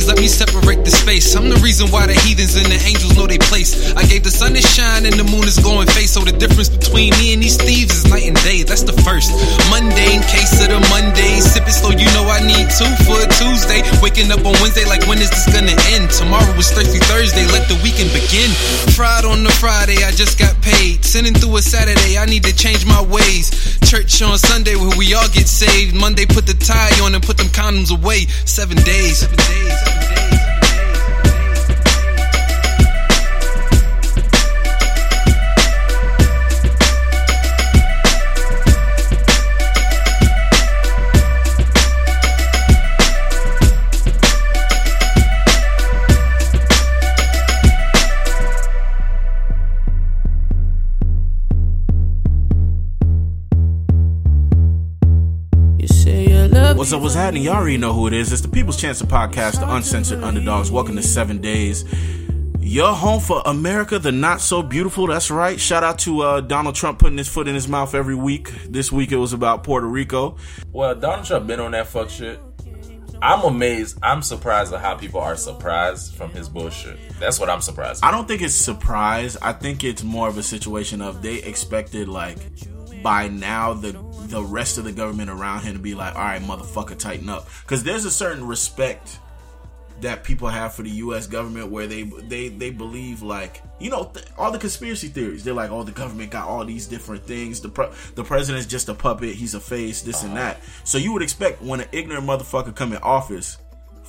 days, let me separate space. I'm the reason why the heathens and the angels know they place. I gave the sun its shine and the moon is going face. So the difference between me and these thieves is night and day. That's the first. Mundane case of the Monday. Sipping slow, you know I need two for a Tuesday. Waking up on Wednesday, like when is this gonna end? Tomorrow is Thirsty Thursday, let the weekend begin. Fried on the Friday, I just got paid. Sending through a Saturday, I need to change my ways. Church on Sunday where we all get saved. Monday, put the tie on and put them condoms away. Seven days. Seven days. What's up? What's happening? Y'all already know who it is. It's the People's Chancer Podcast, the uncensored underdogs. Welcome to Seven Days. Your home for America, the not so beautiful. That's right. Shout out to uh, Donald Trump putting his foot in his mouth every week. This week it was about Puerto Rico. Well, Donald Trump been on that fuck shit. I'm amazed. I'm surprised at how people are surprised from his bullshit. That's what I'm surprised. I don't think it's surprise. I think it's more of a situation of they expected like by now the the rest of the government around him to be like, all right, motherfucker, tighten up. Because there's a certain respect that people have for the U.S. government where they they they believe like you know th- all the conspiracy theories. They're like, oh, the government got all these different things. The pre- the president's just a puppet. He's a face. This and uh-huh. that. So you would expect when an ignorant motherfucker come in office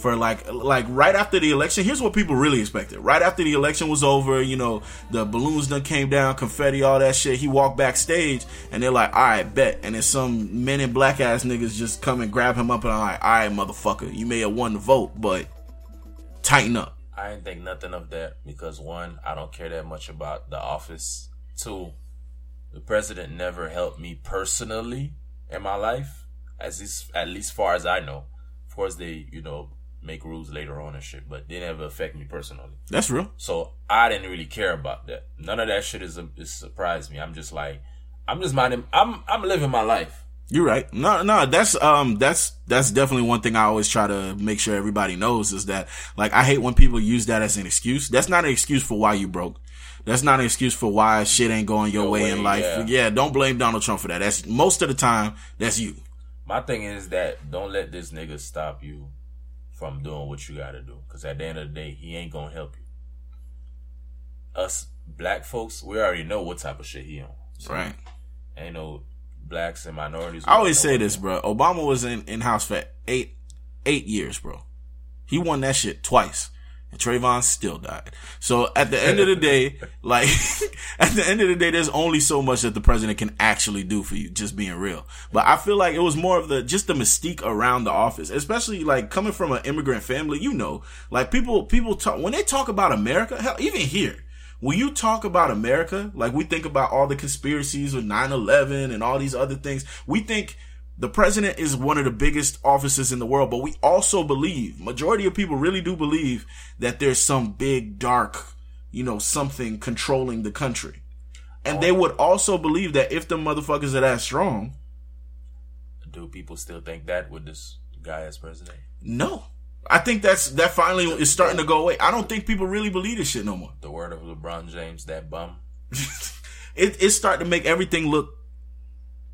for like like right after the election. Here's what people really expected. Right after the election was over, you know, the balloons done came down, confetti, all that shit. He walked backstage and they're like, all right, bet. And then some men in black ass niggas just come and grab him up and I'm like, all right, motherfucker, you may have won the vote, but tighten up. I didn't think nothing of that because one, I don't care that much about the office. Two, the president never helped me personally in my life, as least, at least far as I know. Of course, they you know make rules later on and shit, but they never affect me personally. That's real. So I didn't really care about that. None of that shit is, is surprised me. I'm just like, I'm just minding. I'm I'm living my life. You're right. No, no, that's um, that's that's definitely one thing I always try to make sure everybody knows is that like I hate when people use that as an excuse. That's not an excuse for why you broke. That's not an excuse for why shit ain't going your, Your way, way, in life. yeah. yeah, don't blame Donald Trump for that. That's most of the time that's you. My thing is that don't let this nigga stop you from doing what you gotta do. Cause at the end of the day, he ain't gonna help you. Us black folks, we already know what type of shit he on. So Right. Ain't no blacks and minorities. I always say this, bro. Obama was in, in house for eight eight years, bro. He won that shit twice. And Trayvon still died. So at the end of the day, like at the end of the day, there's only so much that the president can actually do for you, just being real. But I feel like it was more of the just the mystique around the office, especially like coming from an immigrant family. You know, like people people talk when they talk about America. Hell, even here, when you talk about America, like we think about all the conspiracies with 9-11 and all these other things, we think the president is one of the biggest offices in the world, but we also believe, majority of people really do believe that there's some big dark, you know, something controlling the country. And they would also believe that if the motherfuckers are that strong, Do people still think that with this guy as president? no. I think that's that finally is starting to go away. I don't think people really believe this shit no more. The word of LeBron James, that bum. it, it's starting to make everything look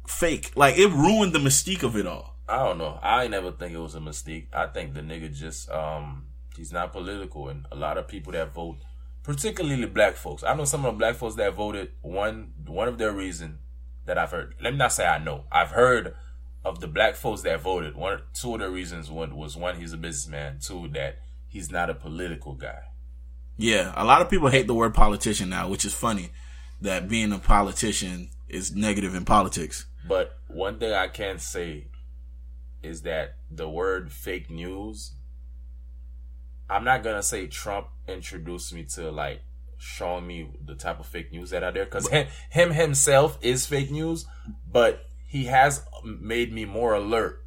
fake. Like it ruined the mystique of it all. I don't know. I never think it was a mistake. I think the nigga just um he's not political and a lot of people that vote, particularly black folks. I know some of the black folks that voted one one of their reason that I've heard. Let me not say I know. I've heard of the black folks that voted. One two of the reasons one was one he's a businessman, two that he's not a political guy. Yeah, a lot of people hate the word politician now, which is funny that being a politician is negative in politics. But one thing I can say is that the word fake news, I'm not gonna say Trump introduced me to like showing me the type of fake news that are there because him, him himself is fake news, but he has made me more alert.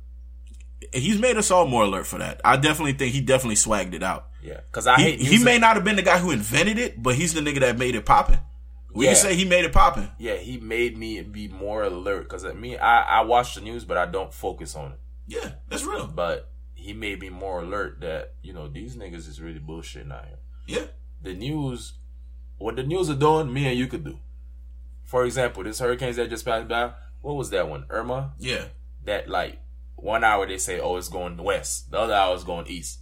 He's made us all more alert for that. I definitely think he definitely swagged it out. Yeah, because I He, hate he may not have been the guy who invented it, but he's the nigga that made it poppin'. We Yeah. can say he made it poppin'. Yeah, he made me be more alert because at me, I I watch the news, but I don't focus on it. Yeah, that's real. But he made me more alert that you know these niggas is really bullshitting out here. Yeah. The news, what the news are doing, me and you could do. For example, this hurricanes that just passed by. What was that one? Irma. Yeah. That like one hour they say, oh, it's going west. The other hour is going east.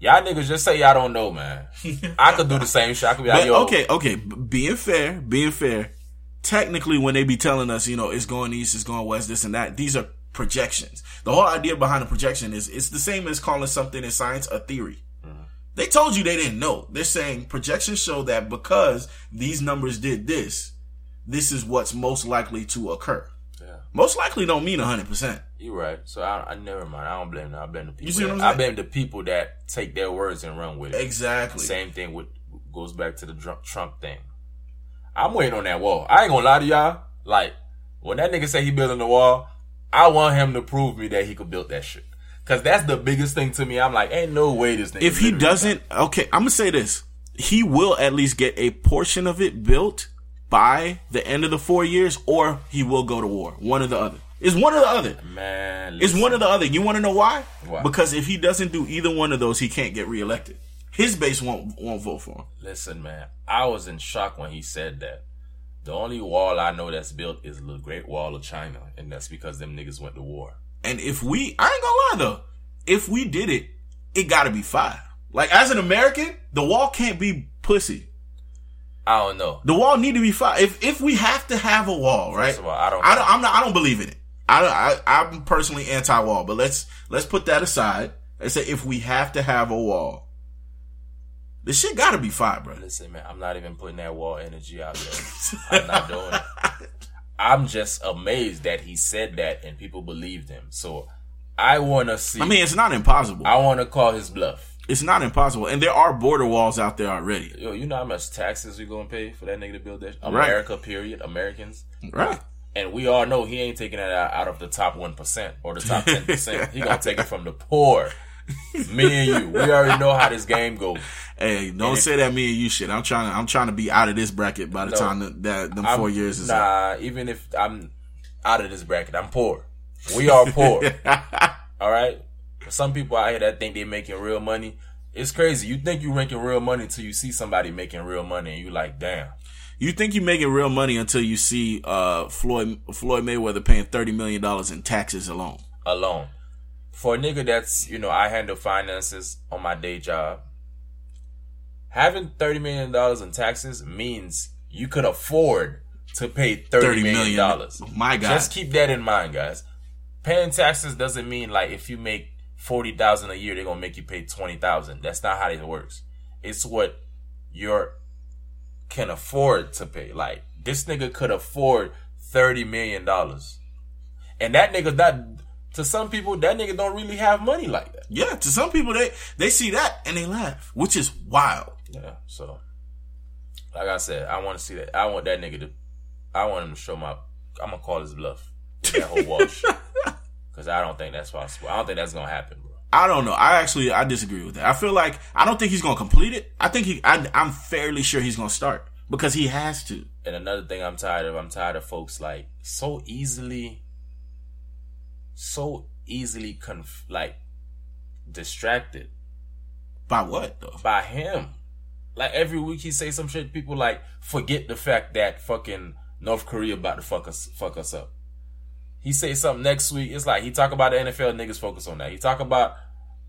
Y'all niggas just say y'all don't know, man. I could do the same shit. I could be like, yo, okay, okay. Being fair, being fair. Technically, when they be telling us, you know, it's going east, it's going west, this and that, these are projections. The whole idea behind a projection is it's the same as calling something in science a theory. Mm-hmm. They told you they didn't know. They're saying projections show that because these numbers did this, this is what's most likely to occur. Most likely don't mean 100%. You're right. So I, I never mind. I don't blame them. I blame the people. see what I'm I blame the people that take their words and run with it. Exactly. Same thing with goes back to the Trump, Trump thing. I'm waiting on that wall. I ain't gonna lie to y'all. Like when that nigga say he building the wall, I want him to prove me that he could build that shit. Cause that's the biggest thing to me. I'm like, ain't no way this nigga. if he doesn't, okay, I'm gonna say this: he will at least get a portion of it built by the end of the four years, or he will go to war. One or the other. It's one or the other. man, It's one or the other. You want to know why? Why? Because if he doesn't do either one of those, he can't get reelected. His base won't won't vote for him. Listen, man, I was in shock when he said that. The only wall I know that's built is the Great Wall of China, and that's because them niggas went to war. And if we, I ain't gonna lie though, if we did it, it got to be five. Like as an American, the wall can't be pussy. I don't know. The wall need to be five. If if we have to have a wall, right? First of all, I don't- I don't. I'm not. I don't believe in it. I don't. I, I'm personally anti-wall, but let's let's put that aside and say if we have to have a wall, this shit got to be five, bro. Listen, man, I'm not even putting that wall energy out there. I'm not doing it. I'm just amazed that he said that and people believed him. So I want to see. I mean, it's not impossible. I want to call his bluff. It's not impossible, and there are border walls out there already. Yo, you know how much taxes we gonna pay for that nigga to build that? America, period. Americans. Right. And we all know he ain't taking that out, out of the top one percent or the top ten percent. He gonna take it from the poor. Me and you, we already know how this game goes. Hey, don't say that me and you shit. I'm trying to. I'm trying to be out of this bracket by the No. time that, that them I'm- 4 years is up. nah. Even if I'm out of this bracket, I'm poor. We are poor. all right. Some people out here that think they're making real money, it's crazy. You think you're making real money until you see somebody making real money, and you're like, damn. You think you're making real money until you see uh, Floyd Floyd Mayweather paying thirty million dollars in taxes alone. alone. For a nigga that's, you know, I handle finances on my day job, having $30 million in taxes means you could afford to pay 30 million. dollars. My God. Just keep that in mind, guys. Paying taxes doesn't mean like if you make 40000 a year, they're going to make you pay 20000 That's not how it works. It's what you're can afford to pay. Like this nigga could afford thirty million dollars, and that nigga that to some people that nigga don't really have money like that. Yeah, to some people they they see that and they laugh, which is wild. Yeah, so like I said, I want to see that. I want that nigga to. I want him to show my. I'm gonna call his bluff. That whole wall shit. Because I don't think that's possible. I don't think that's gonna happen, bro. I don't know. I actually I disagree with that. I feel like I don't think he's gonna complete it. I think he. I, I'm fairly sure he's gonna start because he has to. And another thing I'm tired of, I'm tired of folks like so easily, so easily conf- like distracted By what though? by him. Like every week he say some shit. People like forget the fact that fucking North Korea about to fuck us fuck us up. He say something next week. It's like he talk about the NFL niggas focus on that. He talk about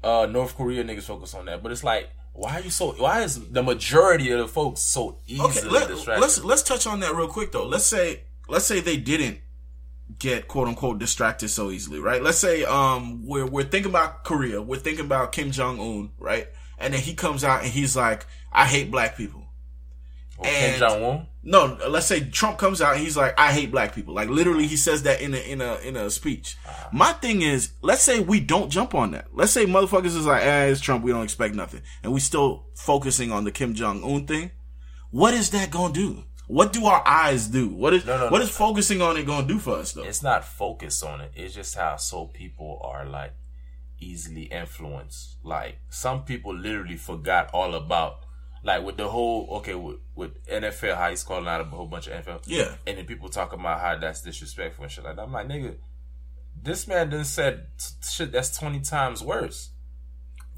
uh North Korea niggas focus on that. But it's like why are you so? Why is the majority of the folks so easily Okay, let, distracted? let's let's touch on that real quick though. Let's say let's say they didn't get quote unquote distracted so easily, right? Let's say um we're we're thinking about Korea, we're thinking about Kim Jong Un, right? And then he comes out and he's like, "I hate black people." Or Kim Jong Un. No, let's say Trump comes out and he's like, "I hate black people." Like literally, he says that in a in a in a speech. My thing is, let's say we don't jump on that. Let's say motherfuckers is like, "Eh, it's Trump. We don't expect nothing," and we still focusing on the Kim Jong Un thing. What is that gonna do? What do our eyes do? What is No, no, what no. is focusing on it gonna do for us though? It's not focused on it. It's just how so people are like easily influenced. Like some people literally forgot all about like with the whole okay with, with NFL how he's calling out a whole bunch of NFL. Yeah. And then people talk about how that's disrespectful and shit like that. I'm like, nigga, this man done said t- shit that's twenty times worse.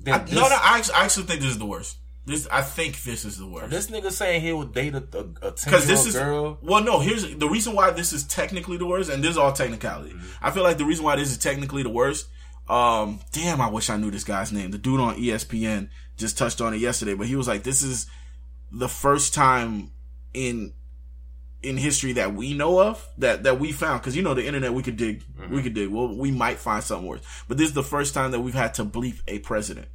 I, Then no, no, I, actually- I actually think this is the worst. This, I think this is the worst. This nigga saying he would date a, a, a ten Because year this old is girl. well, no. Here's the reason why this is technically the worst, and this is all technicality. Mm-hmm. I feel like the reason why this is technically the worst. Um, damn, I wish I knew this guy's name. The dude on ESPN just touched on it yesterday, but he was like, "This is the first time in in history that we know of that that we found because you know the internet we could dig Mm-hmm. we could dig well we might find something worse but this is the first time that we've had to bleep a president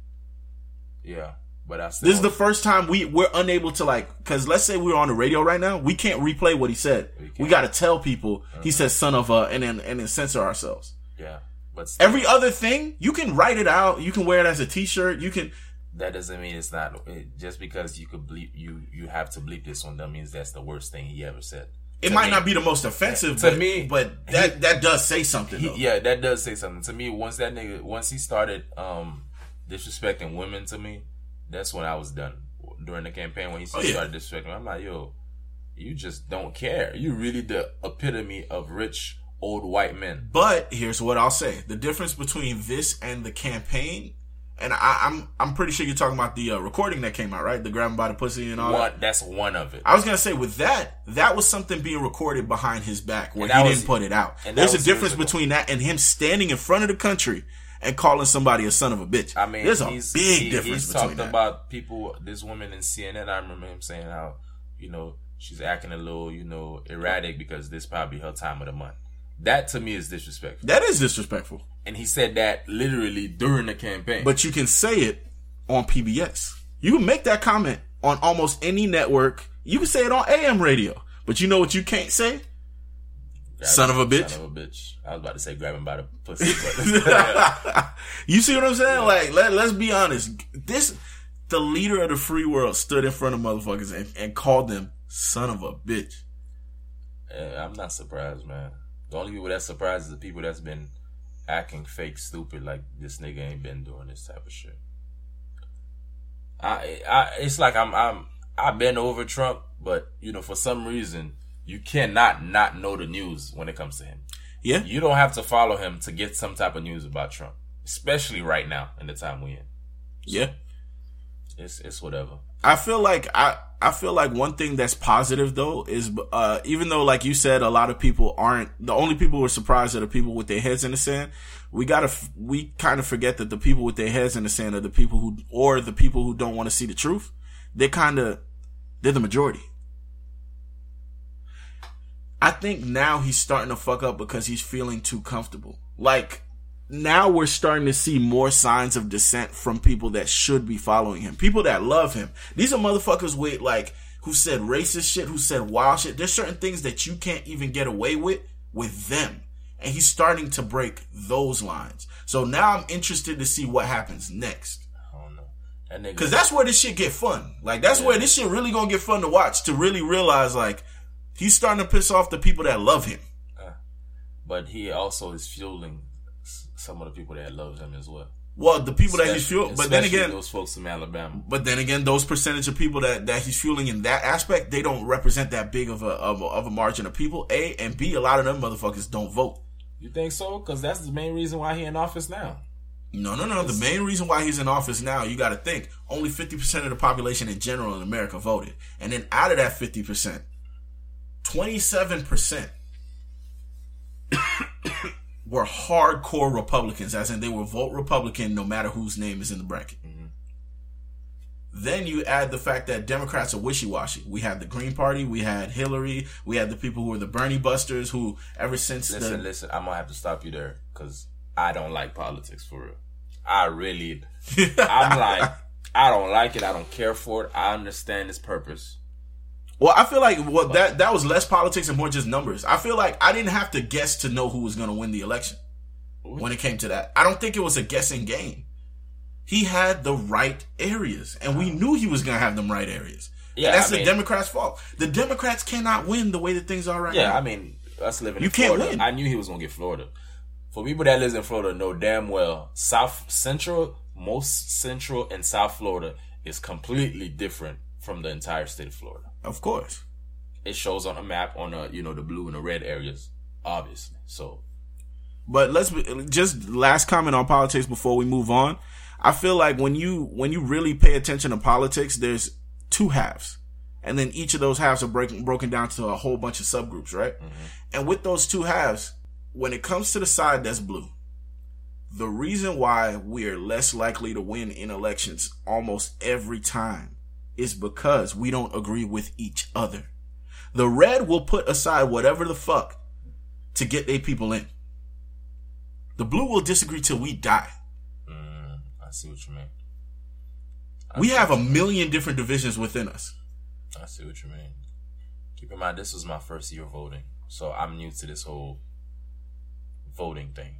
Yeah, but I still this is the first time we we're unable to like because let's say we're on the radio right now, we can't replay what he said. We We, got to tell people he said "son of a" and then and then censor ourselves. yeah, but still, Every other thing you can write it out. You can wear it as a T-shirt. You can. That doesn't mean it's not. It, just because you could bleep you you have to bleep this one, that means that's the worst thing he ever said. It To might me. not be the most offensive To but, me, but that that does say something. He, yeah, that does say something to me. Once that nigga, once he started um disrespecting women to me, that's when I was done during the campaign. When he Oh, yeah. started disrespecting, I'm like, yo, you just don't care. You really the epitome of rich old white men. But here's what I'll say: the difference between this and the campaign, and I, I'm I'm pretty sure you're talking about the uh, recording that came out, right? The grabbing by the pussy and all that. That's one of it. I was gonna say with that, that was something being recorded behind his back where he that didn't put it out. There's a difference ago. between that and him standing in front of the country and calling somebody a son of a bitch. I mean, there's a he's, big he- difference He's between talked that. about people. This woman in CNN. I remember him saying how you know she's acting a little you know erratic because this probably her time of the month. That to me is disrespectful. that is disrespectful, And he said that literally during the campaign. but you can say it on PBS. You can make that comment on almost any network. You can say it on AM radio, but you know what you can't say? Grab son of a bitch. Son of a bitch. I was about to say grab him by the pussy, but you see what I'm saying? Like, let, let's be honest. This, the leader of the free world stood in front of motherfuckers and, and called them son of a bitch. Eh, I'm not surprised, man. The only people that's surprised is the people that's been acting fake stupid like this nigga ain't been doing this type of shit. I, I it's like I'm I'm I've been over Trump, but you know, for some reason you cannot not know the news when it comes to him. Yeah. You don't have to follow him to get some type of news about Trump, especially right now in the time we in. Yeah. It's it's whatever. I feel like I I feel like one thing that's positive though is uh even though like you said a lot of people aren't the only people who are surprised are the people with their heads in the sand. We gotta we kind of forget that the people with their heads in the sand are the people who or the people who don't want to see the truth. They kind of they're the majority. I think now he's starting to fuck up because he's feeling too comfortable. Like now we're starting to see more signs of dissent from people that should be following him. People that love him. These are motherfuckers with like who said racist shit, who said wild shit. There's certain things that you can't even get away with with them. And he's starting to break those lines. So now I'm interested to see what happens next. I don't know. That nigga Cause that's where this shit get fun. Like that's where this shit really gonna get fun to watch. To really realize like he's starting to piss off the people that love him. Uh, but he also is fueling some of the people that love him as well. Well, the people that he's Especially- fueling, but then again, those folks from Alabama. but then again, those percentage of people that, that he's fueling in that aspect, they don't represent that big of a, of a of a margin of people. A and B, a lot of them motherfuckers don't vote. You think so? Because that's the main reason why he in office now. No, no, no. The main reason why he's in office now, you got to think, only fifty percent of the population in general in America voted, and then out of that fifty percent, twenty seven percent were hardcore Republicans, as in they will vote Republican no matter whose name is in the bracket. Mm-hmm. Then you add the fact that Democrats are wishy washy. We had the Green Party, we had Hillary, we had the people who were the Bernie Busters, who ever since Listen, the listen. I'm gonna have to stop you there because I don't like politics for real. I really, I'm like, I don't like it. I don't care for it. I understand its purpose. Well, I feel like well that that was less politics and more just numbers. I feel like I didn't have to guess to know who was going to win the election when it came to that. I don't think it was a guessing game. He had the right areas, and we knew he was going to have them right areas. Yeah, And that's I the mean- Democrats' fault. The Democrats cannot win the way that things are right Yeah, now. Yeah, I mean, us living You in can't Florida, win. I knew he was gonna get Florida. For people that lives in Florida, know damn well South Central, most Central and South Florida is completely different from the entire state of Florida. Of course. It shows on a map on the you know the blue and the red areas, obviously. So But let's be, just last comment on politics before we move on. I feel like when you when you really pay attention to politics, there's two halves, and then each of those halves are breaking broken down to a whole bunch of subgroups, right? Mm-hmm. And with those two halves, when it comes to the side that's blue, the reason why we are less likely to win in elections almost every time is because we don't agree with each other. The red will put aside whatever the fuck to get their people in. The blue will disagree till we die. Mm, I see what you mean. We have a million different divisions within us. I see what you mean. Keep in mind, this was my first year voting, so I'm new to this whole voting thing.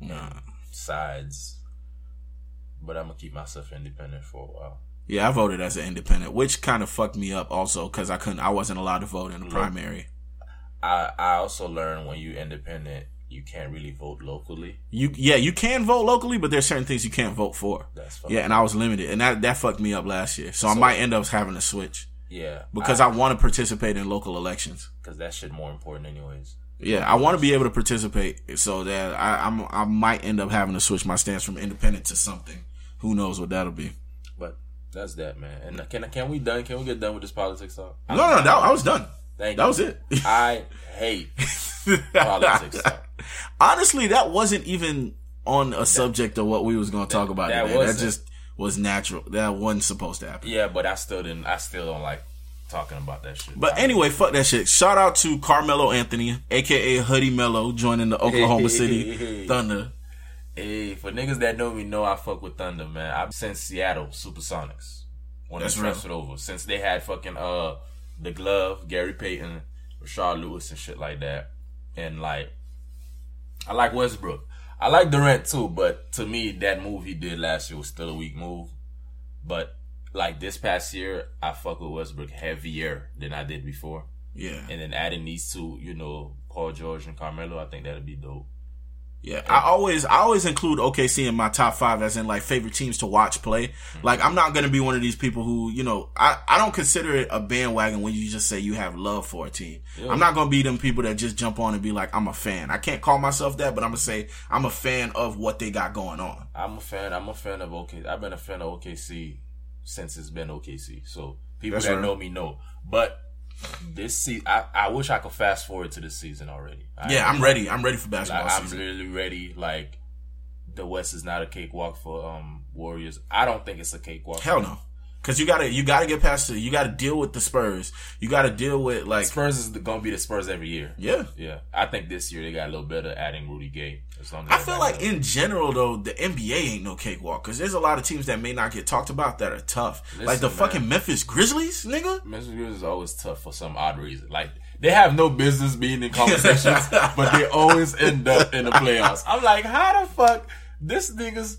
Nah. Sides, but I'm gonna keep myself independent for a while. Yeah, I voted as an independent, which kind of fucked me up also because I couldn't, I wasn't allowed to vote in the primary. I I also learned when you independent, you can't really vote locally. You, yeah, you can vote locally, but there's certain things you can't vote for. That's Yeah, and I was limited, and that that fucked me up last year. So, I might end up having to switch yeah because I, want to participate in local elections. because that shit more important anyways. Yeah, I want to be able to participate so that I, I'm I might end up having to switch my stance from independent to something. Who knows what that'll be? That's that, man. And can can we done? Can we get done with this politics talk? No, no, that, I was done. Thank you. That you. was it. I hate politics talk. Honestly, that wasn't even on a subject of what we was going to talk about that. That just was natural. That wasn't supposed to happen. Yeah, but I still didn't. I still don't like talking about that shit. But anyway, fuck that shit. Shout out to Carmelo Anthony, aka Hoodie Melo, joining the Oklahoma City Thunder. Hey, for niggas that know me, know I fuck with Thunder, man. I've since Seattle Supersonics when That's they transferred over. Since they had fucking uh the glove, Gary Payton, Rashard Lewis, and shit like that. And like, I like Westbrook. I like Durant too, but to me, that move he did last year was still a weak move. But like this past year, I fuck with Westbrook heavier than I did before. Yeah, And then adding these two, you know, Paul George and Carmelo, I think that'd be dope. Yeah. I always, I always include OKC in my top five as in like favorite teams to watch play. Mm-hmm. Like, I'm not gonna be one of these people who, you know, I, I don't consider it a bandwagon when you just say you have love for a team. I'm not gonna be them people that just jump on and be like, I'm a fan. I can't call myself that, but I'm gonna say I'm a fan of what they got going on. I'm a fan. I'm a fan of OK. I've been a fan of OKC since it's been OKC. So people That's that right. know me know. But this season, I, I wish I could fast forward to this season already. I, Yeah, I'm ready. I'm ready for basketball I, I'm literally ready. Like the West is not a cakewalk for um Warriors. I don't think it's a cakewalk. Hell no. Cause you gotta, you gotta get past it. You gotta deal with the Spurs. You gotta deal with like, Spurs is gonna be the Spurs every year. yeah. Yeah, I think this year they got a little better adding Rudy Gay. As long as I feel like in general though, the NBA ain't no cakewalk. Cause there's a lot of teams that may not get talked about that are tough. like the Listen, fucking. Memphis Grizzlies, nigga. Memphis Grizzlies is always tough for some odd reason. Like they have no business being in conversations, but they always end up in the playoffs. I'm like, how the fuck this niggas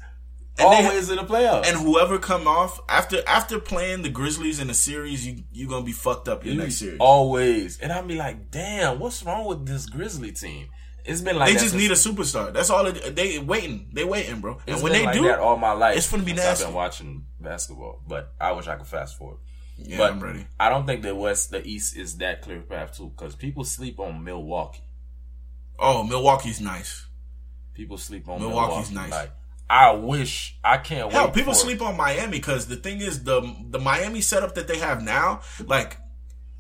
And they- always in the playoffs? And whoever come off after after playing the Grizzlies in a series, you you gonna be fucked up in the next series. always, and I'll be like, damn, what's wrong with this Grizzly team? It's been like They just need a superstar. That's all. It, they waiting. They waiting, bro. And when been they like do, that all my life, it's gonna be nasty. I've been watching basketball, but I wish I could fast forward. yeah, but I'm ready. I don't think the West, the East is that clear path too, because people sleep on Milwaukee. Oh, Milwaukee's nice. People sleep on Milwaukee's Milwaukee. nice. Like, I wish I can't Hell, wait. people for- sleep on Miami because the thing is the the Miami setup that they have now, like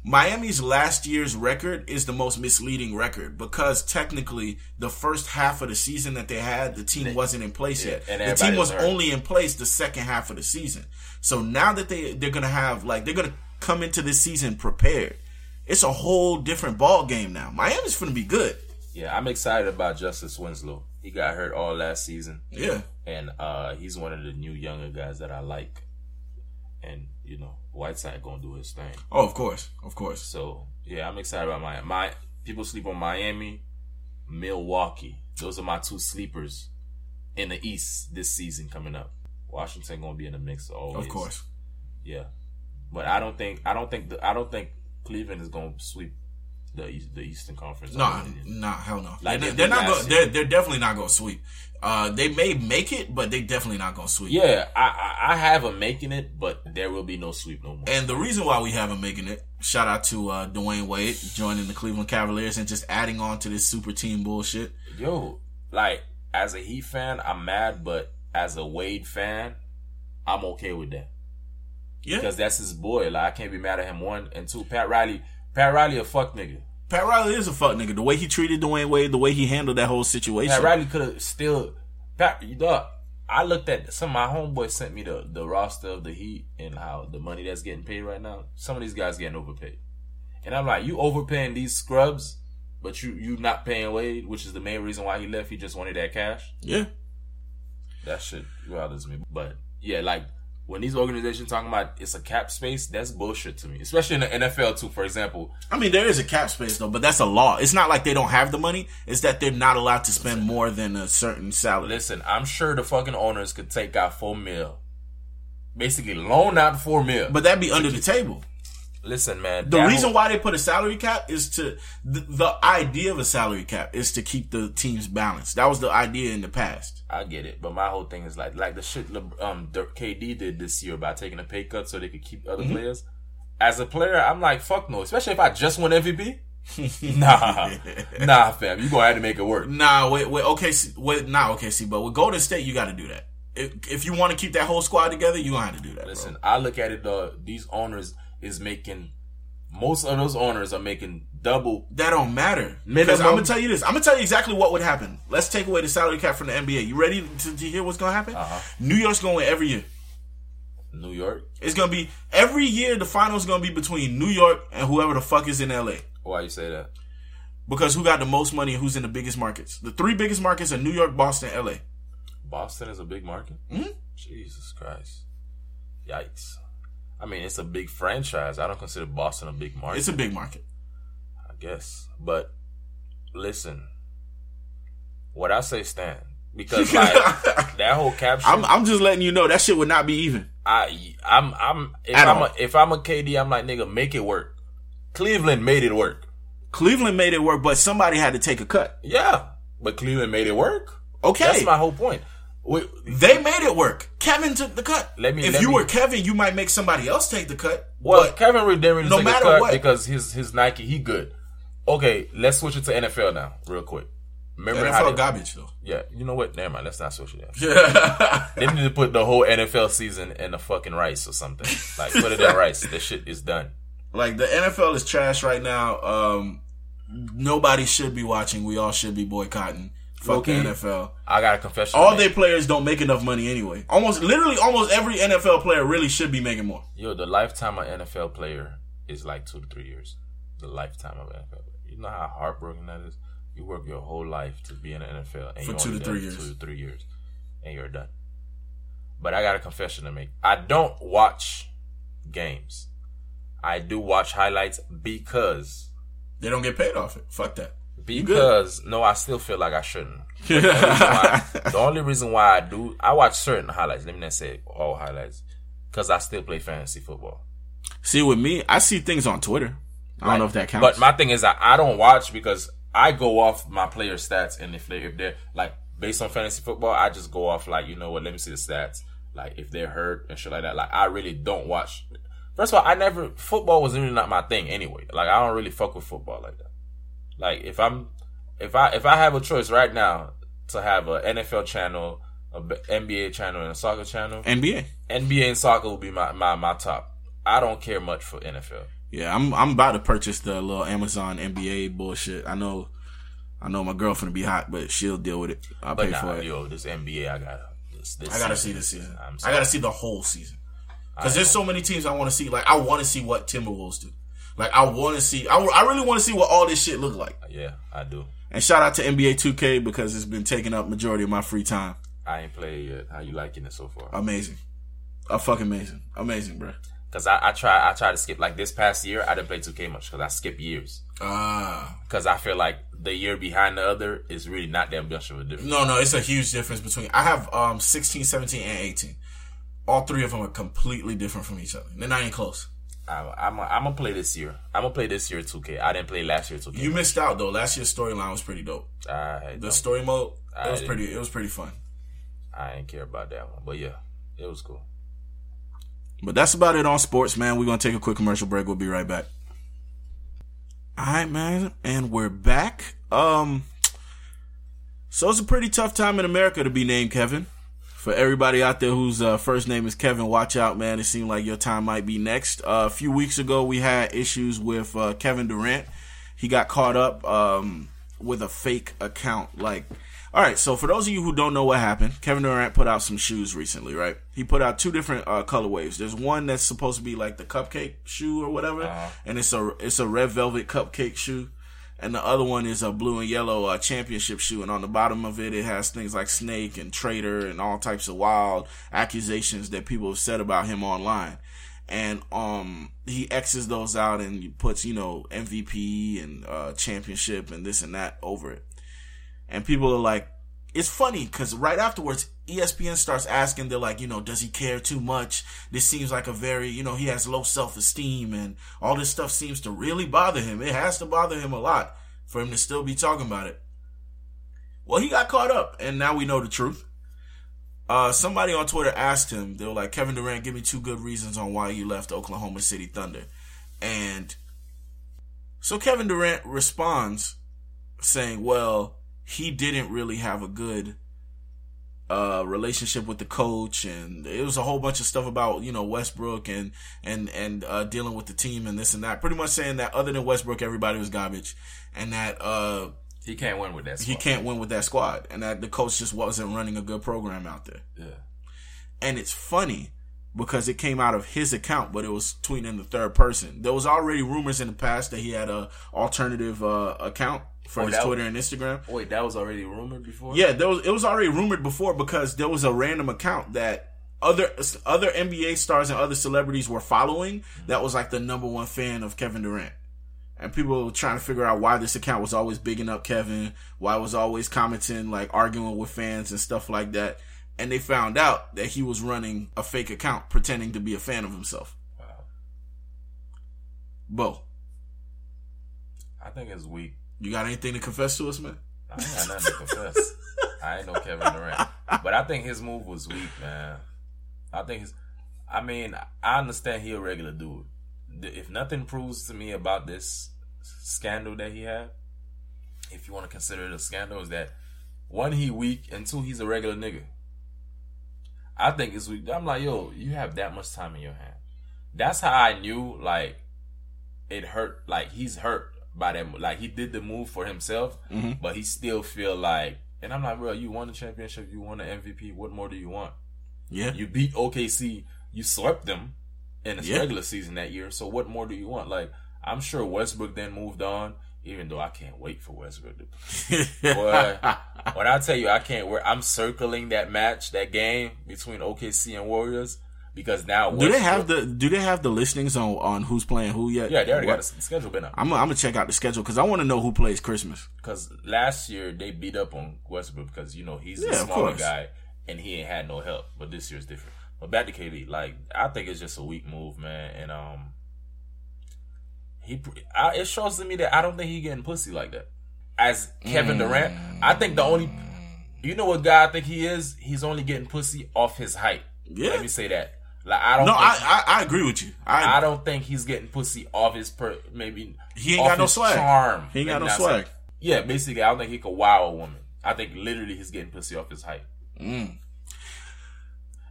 Miami's last year's record is the most misleading record because technically the first half of the season that they had, the team wasn't in place yet. and The team was was hurt. only in place the second half of the season. So now that they they're gonna have like they're gonna come into this season prepared. It's a whole different ball game now. Miami's gonna be good. Yeah, I'm excited about Justice Winslow. He got hurt all last season, Yeah. and uh, he's one of the new younger guys that I like. And you know, Whiteside gonna do his thing. Oh, of course, of course. So yeah, I'm excited about my my people sleep on Miami, Milwaukee. Those are my two sleepers in the East this season coming up. Washington gonna be in the mix always. Of course. yeah. But I don't think I don't think the, I don't think Cleveland is gonna sweep the the Eastern Conference. my Nah, nah, hell no. Like they're, they they're not. they're they're definitely not going to sweep. Uh, they may make it, but they definitely not going to sweep. Yeah, I, I I have them making it, but there will be no sweep no more. And the reason why we haven't making it, shout out to uh, Dwyane Wade joining the Cleveland Cavaliers and just adding on to this super team bullshit. Yo, like as a Heat fan, I'm mad, but as a Wade fan, I'm okay with that Yeah. because that's his boy. Like I can't be mad at him. One and two, Pat Riley. Pat Riley a fuck nigga. Pat Riley is a fuck nigga. The way he treated Dwyane Wade, the way he handled that whole situation. Pat Riley could have still. Pat, you know, I looked at some of my homeboys sent me the the roster of the Heat and how the money that's getting paid right now. Some of these guys getting overpaid, and I'm like, you overpaying these scrubs, but you you not paying Wade, which is the main reason why he left. He just wanted that cash. yeah. That shit bothers me. But yeah, like when these organizations talking about it's a cap space, that's bullshit to me. Especially in the NFL too. For example, I mean, there is a cap space though, but that's a law. It's not like they don't have the money. It's that they're not allowed to spend more than a certain salary. listen, I'm sure the fucking owners could take out four mil, basically loan out four mil. But that'd be under the table. Listen, man, The reason why they put a salary cap is to the, the idea of a salary cap is to keep the teams balanced. That was the idea in the past. I get it, but my whole thing is like like the shit um KD did this year by taking a pay cut so they could keep other players. As a player, I'm like fuck no, especially if I just won MVP. nah, nah, fam, you gonna have to make it work. Nah, wait, wait, okay, wait, nah, okay, see, but with Golden State, you got to do that. If, if you want to keep that whole squad together, you gonna have to do that. Listen, bro. I look at it though. These owners is making most of those owners are making double. that don't matter. Because I'm gonna tell you this. I'm gonna tell you exactly what would happen. Let's take away the salary cap from the NBA. You ready to, to hear what's gonna happen? Uh-huh. New York's gonna win every year. New York. It's gonna be every year. The finals gonna be between New York and whoever the fuck is in LA. Why you say that? Because who got the most money and who's in the biggest markets? The three biggest markets are New York, Boston, LA. Boston is a big market. Mhm. Jesus Christ! Yikes! I mean, it's a big franchise. I don't consider Boston a big market. It's a big market. I guess. But listen, what I say stand because like that whole caption. I'm, I'm just letting you know that shit would not be even. I I'm I'm if At I'm all. a, if I'm a KD, I'm like nigga, make it work. Cleveland made it work. Cleveland made it work, but somebody had to take a cut. Yeah, but Cleveland made it work. Okay. That's my whole point. We, They made it work. Kevin took the cut. Let me- if let you me- were Kevin, you might make somebody else take the cut. well, but Kevin didn't really no take matter a cut what- because his his Nike he good. Okay, let's switch it to NFL now, real quick. Remember how NFL they, garbage though. Yeah, you know what? Never mind. Let's not switch it. Up. They need to put the whole NFL season in the fucking rice or something. Like put it in rice. The shit is done. like the NFL is trash right now. Um, nobody should be watching. We all should be boycotting. Fuck the NFL. I got a confession. All their players don't make enough money anyway. Almost, literally, almost every NFL player really should be making more. Yo, the lifetime of an NFL player is like two to three years. The lifetime of an NFL. player. You know how heartbroken that is. You work your whole life to be in the NFL, and For you two to three years. Two to three years, and you're done. But I got a confession to make. I don't watch games. I do watch highlights because They don't get paid off it. Fuck that. Because no, I still feel like I shouldn't. The, only reason why, the only reason why I do, I watch certain highlights. Let me not say all highlights, because I still play fantasy football. See, with me, I see things on Twitter. I don't know if that counts. But my thing is, I, I don't watch because I go off my player stats, and if they if they're like based on fantasy football, I just go off like you know what? Let me see the stats. Like if they're hurt and shit like that. Like I really don't watch. First of all, I never football was really not my thing anyway. Like I don't really fuck with football like that. Like if I'm if I if I have a choice right now to have a NFL channel, a NBA channel, and a soccer channel, NBA. NBA and soccer will be my my my top. I don't care much for NFL. Yeah, I'm I'm about to purchase the little Amazon NBA bullshit. I know, I know my girlfriend will be hot, but she'll deal with it. I'll But pay nah, for it. yo, this NBA, I gotta. This, this I gotta see season, this season. I'm I gotta see the whole season because there's so many teams I want to see. Like I want to see what Timberwolves do. Like I want to see. I, I really want to see what all this shit look like. Yeah, I do. And shout out to NBA 2K because it's been taking up majority of my free time. I ain't played yet. How you liking it so far? Amazing, uh, fucking amazing, amazing, bro. Because I, I try I try to skip like this past year. I didn't play 2K much because I skip years. Ah, Because I feel like the year behind the other is really not that much of a difference. no, no, it's a huge difference between. I have um 16, 17, and 18. All three of them are completely different from each other. They're not even close. I, I'm I'm gonna play this year. I'm gonna play this year 2K. I didn't play last year 2K. You missed out though. Last year's storyline was pretty dope. I, The story mode, it was pretty. It was pretty fun. I didn't care about that one, but yeah, it was cool. But that's about it on sports, man. We're gonna take a quick commercial break. We'll be right back. All right, man, and we're back. Um, so it's a pretty tough time in America to be named Kevin. For everybody out there whose uh, first name is Kevin, watch out, man. It seemed like your time might be next. Uh, a few weeks ago, we had issues with uh, Kevin Durant. He got caught up um, with a fake account. Like, all right, so for those of you who don't know what happened, Kevin Durant put out some shoes recently, right? He put out two different uh, colorways. There's one that's supposed to be like the cupcake shoe or whatever, Uh-huh. and it's a it's a red velvet cupcake shoe and the other one is a blue and yellow uh, championship shoe. And on the bottom of it, it has things like snake and traitor and all types of wild accusations that people have said about him online. And um, he X's those out and puts you know MVP and uh, championship and this and that over it. And people are like, it's funny because right afterwards, ESPN starts asking, they're like, you know, does he care too much? This seems like a very, you know, he has low self esteem and all this stuff seems to really bother him. It has to bother him a lot for him to still be talking about it. Well, he got caught up and now we know the truth. Uh, somebody on Twitter asked him, they were like, Kevin Durant, give me two good reasons on why you left Oklahoma City Thunder. And so Kevin Durant responds saying, well, he didn't really have a good uh relationship with the coach and it was a whole bunch of stuff about you know Westbrook and and and uh dealing with the team and this and that pretty much saying that other than Westbrook everybody was garbage and that uh He can't win with that. he squad. can't win with that squad and that the coach just wasn't running a good program out there Yeah. and it's funny because it came out of his account, but it was tweeting in the third person. There was already rumors in the past that he had a alternative uh, account for Oh, his Twitter was- and Instagram. Wait, that was already rumored before. Yeah, there was, it was already rumored before because there was a random account that other other NBA stars and other celebrities were following that was like the number one fan of Kevin Durant. And people were trying to figure out why this account was always bigging up Kevin, why it was always commenting, like arguing with fans and stuff like that. And they found out that he was running a fake account pretending to be a fan of himself. Wow. Bo, I think it's weak. you got anything to confess to us, man? I ain't got nothing to confess. I ain't no Kevin Durant, but I think his move was weak, man. I think his. I mean, I understand he a regular dude. If nothing proves to me about this scandal that he had, if you want to consider it a scandal, is that one he weak and two he's a regular nigga. I think it's weak. I'm like, yo, you have that much time in your hand. That's how I knew, like, it hurt. Like he's hurt by that. Like he did the move for himself, mm-hmm. but he still feel like. And I'm like, bro, you won the championship, you won the MVP. What more do you want? Yeah. You beat OKC, you swept them in the Yeah. regular season that year. So what more do you want? Like I'm sure Westbrook then moved on. Even though I can't wait for Westbrook to Boy, when I tell you I can't wait, I'm circling that match, that game between OKC and Warriors because now do they have the Do they have the listings on on who's playing who yet? yeah they already What- got the schedule been up I'm I'm gonna check out the schedule because I want to know who plays Christmas. because last year they beat up on Westbrook because you know he's Yeah, the smaller guy and he ain't had no help, but this year's different. But back to KD, like I think it's just a weak move, man, and um. He, I, it shows to me that I don't think he getting pussy like that. As Kevin Durant, I think the only, you know what guy I think he is? He's only getting pussy off his height. Yeah. Let me say that. Like I don't. No, I, I I agree with you. I, I don't think he's getting pussy off his per maybe. He ain't got no swag. Charm. He ain't got no swag. Yeah, basically, I don't think he could wow a woman. I think literally he's getting pussy off his height. Mm.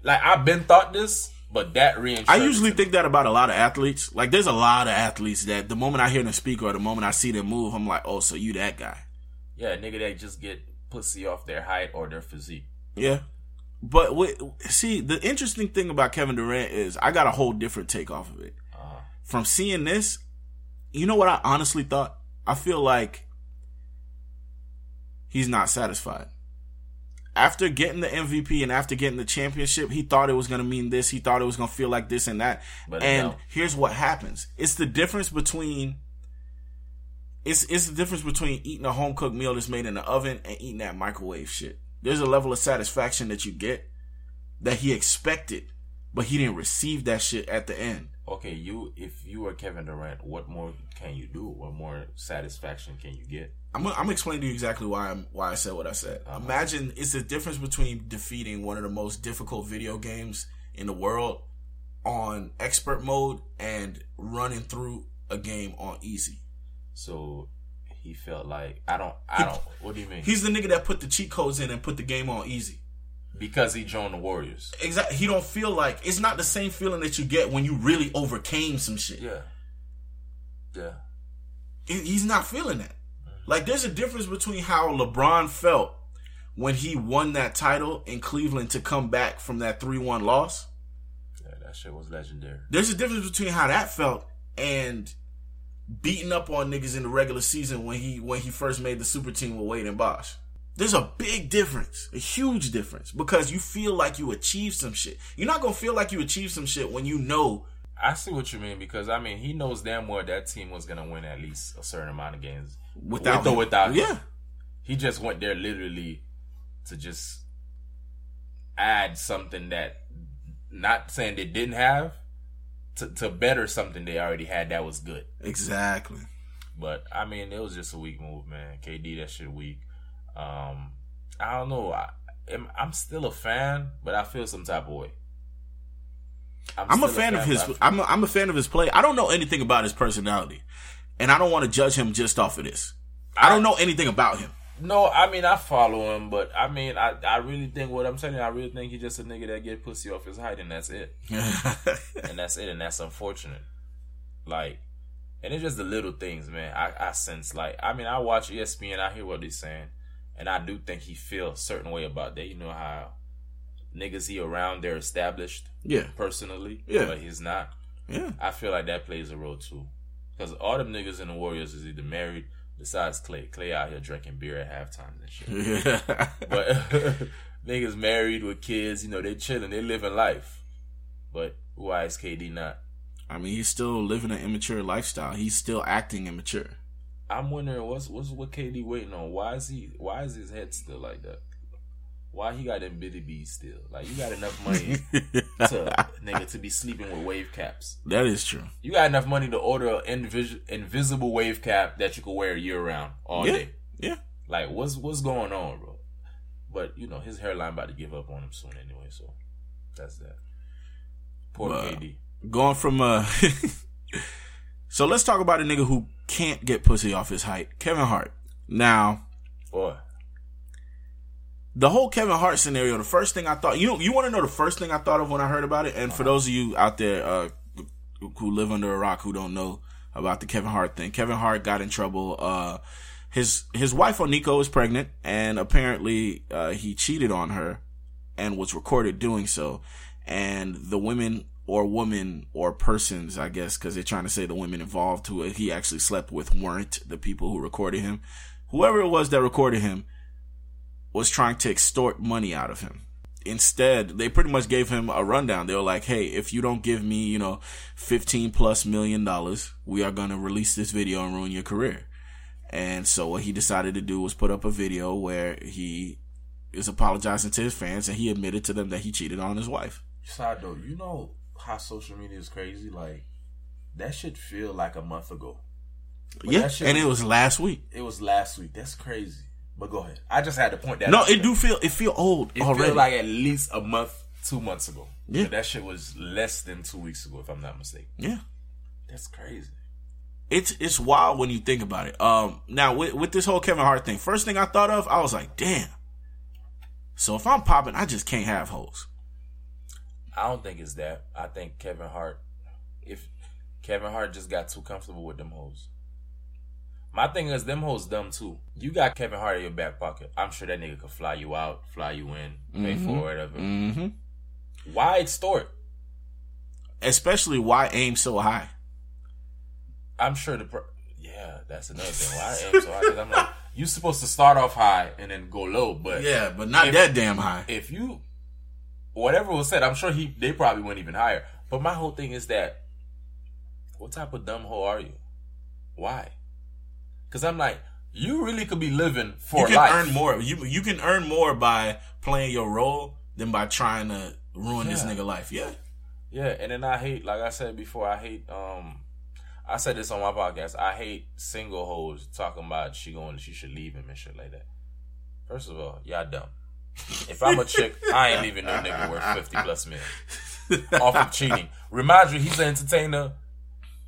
Like I've been thought this, but that I usually think that about a lot of athletes. Like, there's a lot of athletes that the moment I hear them speak or the moment I see them move, I'm like, oh, so you that guy. yeah, nigga, that just get pussy off their height or their physique. Yeah. But see, the interesting thing about Kevin Durant is I got a whole different take off of it. Uh-huh. From seeing this, you know what I honestly thought? I feel like he's not satisfied. After getting the MVP and after getting the championship, he thought it was going to mean this. He thought it was going to feel like this and that. But and here's what happens. It's the difference between it's it's the difference between eating a home cooked meal that's made in the oven and eating that microwave shit. There's a level of satisfaction that you get that he expected, but he didn't receive that shit at the end. Okay, you if you are Kevin Durant, what more can you do? What more satisfaction can you get? I'm I'm gonna explain to you exactly why I'm why I said what I said. Uh-huh. Imagine it's the difference between defeating one of the most difficult video games in the world on expert mode and running through a game on easy. So he felt like I don't I don't what do you mean? He's the nigga that put the cheat codes in and put the game on easy. because he joined the Warriors. Exactly. He don't feel like it's not the same feeling that you get when you really overcame some shit. Yeah. Yeah. He- He's not feeling that. Like there's a difference between how LeBron felt when he won that title in Cleveland to come back from that 3-1 loss. Yeah, that shit was legendary. There's a difference between how that felt and beating up on niggas in the regular season when he when he first made the super team with Wade and Bosh. There's a big difference, a huge difference, because you feel like you achieved some shit. You're not gonna feel like you achieved some shit when you know I see what you mean because I mean he knows damn well that team was gonna win at least a certain amount of games without With or without him. Yeah, He just went there literally to just add something that not saying they didn't have to, to better something they already had that was good. exactly. But I mean, it was just a weak move, man. KD, that shit weak. Um, I don't know. I, am I'm still a fan, but I feel some type of way. I'm a still fan of his. I'm a, I'm a fan of his play. I don't know anything about his personality, and I don't want to judge him just off of this. I don't know anything about him. No, I mean I follow him, but I mean I, I really think what I'm saying. I really think he's just a nigga that get pussy off his height, and that's it, and that's it, and that's unfortunate. Like, and it's just the little things, man. I, I sense like I mean I watch ESPN, I hear what they're saying, and I do think he feels a certain way about that. You know how niggas he around they're established yeah, personally, Yeah. but he's not. yeah. I feel like that plays a role too. Because all them niggas in the Warriors is either married, besides Clay. Clay out here drinking beer at halftime and shit. But niggas married with kids, you know, they chilling, they living life. But why is KD not? I mean, he's still living an immature lifestyle. He's still acting immature. I'm wondering what's what's what KD waiting on? Why is he why is his head still like that? Why he got them bitty bees still? Like you got enough money to nigga to be sleeping with wave caps. That is true. You got enough money to order an invis- invisible wave cap that you can wear year round all Yeah, day. yeah. Like what's what's going on, bro? But you know his hairline about to give up on him soon anyway, so that's that. Poor Well, KD. Going from uh, so let's talk about a nigga who can't get pussy off his height, Kevin Hart. Now, Boy, the whole Kevin Hart scenario, the first thing I thought, you know, you want to know the first thing I thought of when I heard about it, and for those of you out there uh, who live under a rock who don't know about the Kevin Hart thing, Kevin Hart got in trouble. Uh, his his wife Eniko is pregnant, and apparently uh, he cheated on her, and was recorded doing so. And the women or woman or persons, I guess, because they're trying to say the women involved who he actually slept with weren't the people who recorded him. Whoever it was that recorded him was trying to extort money out of him. Instead, they pretty much gave him a rundown. They were like, "Hey, if you don't give me, you know, fifteen plus million dollars, we are going to release this video and ruin your career." And so what he decided to do was put up a video where he is apologizing to his fans and he admitted to them that he cheated on his wife. side though, you know how social media is crazy. Like that should feel like a month ago. But yeah, and it was last week. It was last week. That's crazy. But go ahead. I just had to point that. No, out it do feel it feel old It already. feels like at least a month, two months ago. Yeah. But that shit was less than two weeks ago, if I'm not mistaken. yeah. That's crazy. it's it's wild when you think about it. Um, now with with this whole Kevin Hart thing, first thing I thought of, I was like, damn. So if I'm popping, I just can't have hoes. I don't think it's that. I think Kevin Hart, if Kevin Hart just got too comfortable with them hoes. My thing is, them hoes dumb too. You got Kevin Hart in your back pocket. I'm sure that nigga could fly you out, fly you in, pay for whatever. Mm-hmm. Why extort? Especially why aim so high? I'm sure the. Per- yeah, that's another thing. Why am so high? I'm like, you supposed to start off high and then go low, but Yeah, but not If- that damn high. if you whatever was said, I'm sure he they probably went even higher. But my whole thing is that what type of dumb hoe are you? Why? Because I'm like, you really could be living for You can life. earn more. You you can earn more by playing your role than by trying to ruin this nigga life. Yeah. Yeah, and then I hate, like I said before, I hate. um I said this on my podcast. I hate single hoes talking about she going, she should leave him and shit like that. First of all, y'all dumb. If I'm a chick, I ain't leaving no nigga worth fifty plus million. off of cheating. Remind you, he's an entertainer.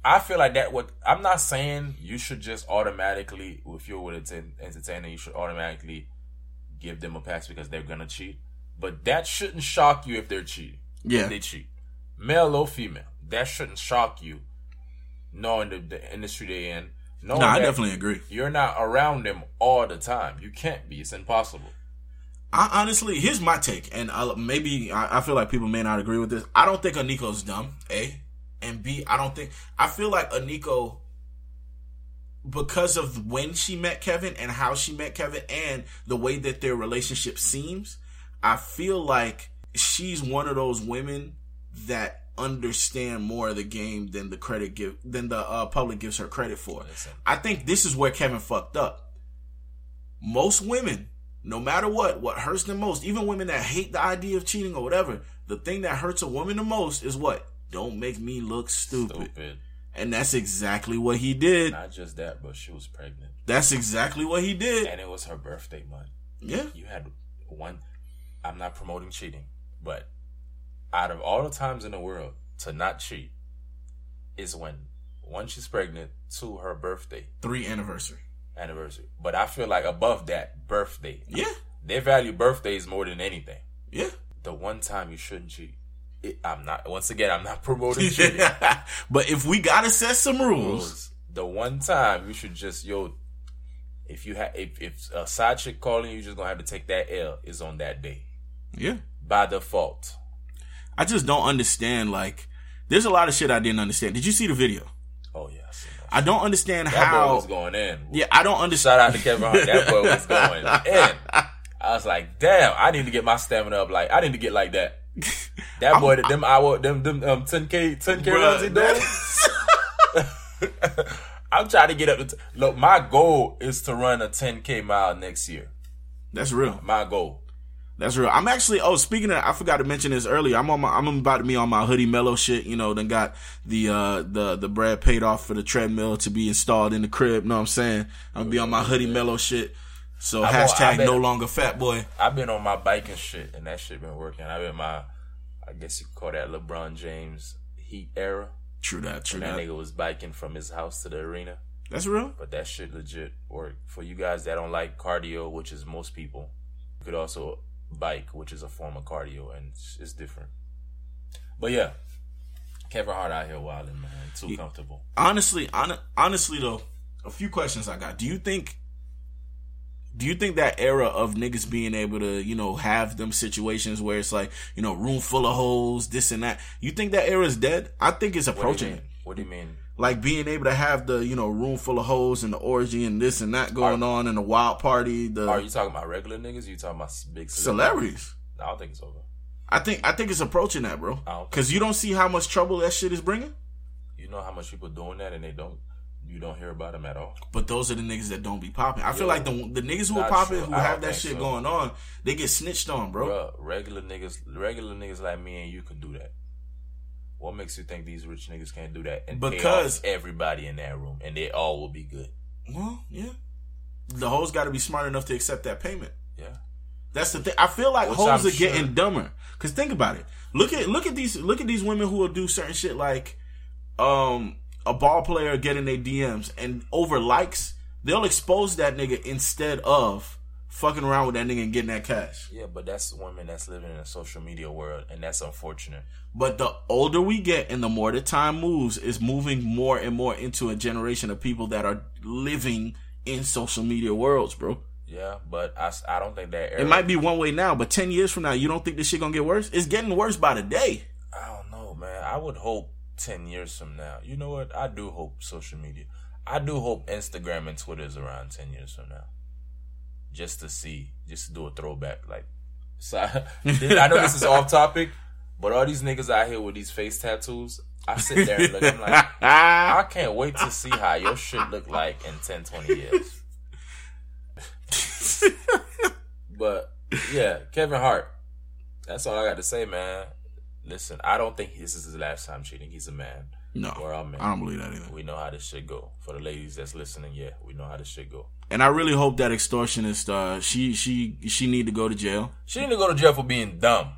I feel like that. What I'm not saying you should just automatically, if you're with an entertainer, you should automatically give them a pass because they're gonna cheat. But that shouldn't shock you if they're cheating. Yeah. They cheat. Male or female. That shouldn't shock you knowing the, the industry they're in. No, I definitely agree. You're not around them all the time. You can't be. It's impossible. I honestly, here's my take, and I, maybe I, I feel like people may not agree with this. I don't think Eniko's dumb. A and B. I don't think. I feel like Eniko, because of when she met Kevin and how she met Kevin and the way that their relationship seems, I feel like she's one of those women that understand more of the game than the credit give than the uh, public gives her credit for. Listen. I think this is where Kevin fucked up. Most women, no matter what, what hurts them most, even women that hate the idea of cheating or whatever, the thing that hurts a woman the most is what? Don't make me look stupid. Stupid. And that's exactly what he did. Not just that, but she was pregnant. That's exactly what he did. And it was her birthday month. Yeah. You had one. I'm not promoting cheating, but out of all the times in the world to not cheat is when one she's pregnant, two her birthday Three anniversary. anniversary. But I feel like above that birthday, Yeah. they value birthdays more than anything. Yeah. The one time you shouldn't cheat. I'm not. Once again, I'm not promoting cheating. but if we gotta set some rules. The one time you should just yo, if you have if if a side chick calling you, just gonna have to take that L. Is on that day yeah. by default. I just don't understand. Like, there's a lot of shit I didn't understand. Did you see the video? Oh yeah, I. I don't understand That how. boy was going in. yeah, I don't understand. Shout out to Kevin Hart. That boy was going in. I was like, damn, I need to get my stamina up. Like, I need to get like that. That boy, them hour, them them um 10k 10k runs he doing. I'm trying to get up. To t- Look, my goal is to run a 10k mile next year. That's real. My goal. That's real. I'm actually. Oh, speaking of, I forgot to mention this earlier. I'm on my. I'm about to be on my Hoodie Melo shit. You know, then got the uh the the bread paid off for the treadmill to be installed in the crib. You Know what I'm saying? I'm gonna be on my Hoodie Melo shit. So I hashtag bet- no longer fat boy. I've been on my bike and shit, and that shit been working. I've been my, I guess you call that LeBron James Heat era. True that. True That that. nigga was biking from his house to the arena. That's real. But that shit legit work. For you guys that don't like cardio, which is most people, you could also bike, which is a form of cardio, and it's, it's different. But yeah, Kevin Hart out here wilding, man. Too comfortable. honestly, hon- honestly though, a few questions I got. Do you think? Do you think that era of niggas being able to, you know, have them situations where it's like, you know, room full of holes, this and that? You think that era is dead? I think it's approaching it. What do you mean? Like being able to have the, you know, room full of holes and the orgy and this and that going on and the wild party, the Are you talking about regular niggas? You talking about big celebrities? celebrities. No, I don't think it's over. I think I think it's approaching that, bro. Oh, because you don't see how much trouble that shit is bringing. You know how much people doing that, and they don't. You don't hear about them at all. But those are the niggas that don't be popping. I feel like the the niggas who are popping, true. who I have that shit so. going on, they get snitched on, bro. Regular niggas, regular niggas like me and you can do that. What makes you think these rich niggas can't do that? And Because- everybody in that room, and they all will be good. Well, yeah. The hoes got to be smart enough to accept that payment. Yeah. That's the thing. I feel like Which hoes I'm are getting dumber. Cause think about it. Look at look at these look at these women who will do certain shit like, um, a ball player getting their DMs and over likes, they'll expose that nigga instead of fucking around with that nigga and getting that cash. Yeah, but that's women that's living in a social media world, and that's unfortunate. But the older we get and the more the time moves, is moving more and more into a generation of people that are living in social media worlds, bro. Yeah, but I, I don't think that era. It might be one way now, but ten years from now, you don't think this shit gonna get worse? It's getting worse by the day. I don't know, man. I would hope ten years from now. You know what? I do hope social media. I do hope Instagram and Twitter is around ten years from now, just to see, just to do a throwback. Like, so I know this is off topic, but all these niggas out here with these face tattoos, I sit there and look. I'm like, I can't wait to see how your shit look like in 10, 20 years. but yeah, Kevin Hart. That's all I got to say, man. Listen, I don't think this is his last time cheating. He's a man. No, We're all men. I don't believe that either. We know how this shit go. For the ladies that's listening, yeah, we know how this shit go. And I really hope that extortionist, uh, she she she need to go to jail. She need to go to jail for being dumb.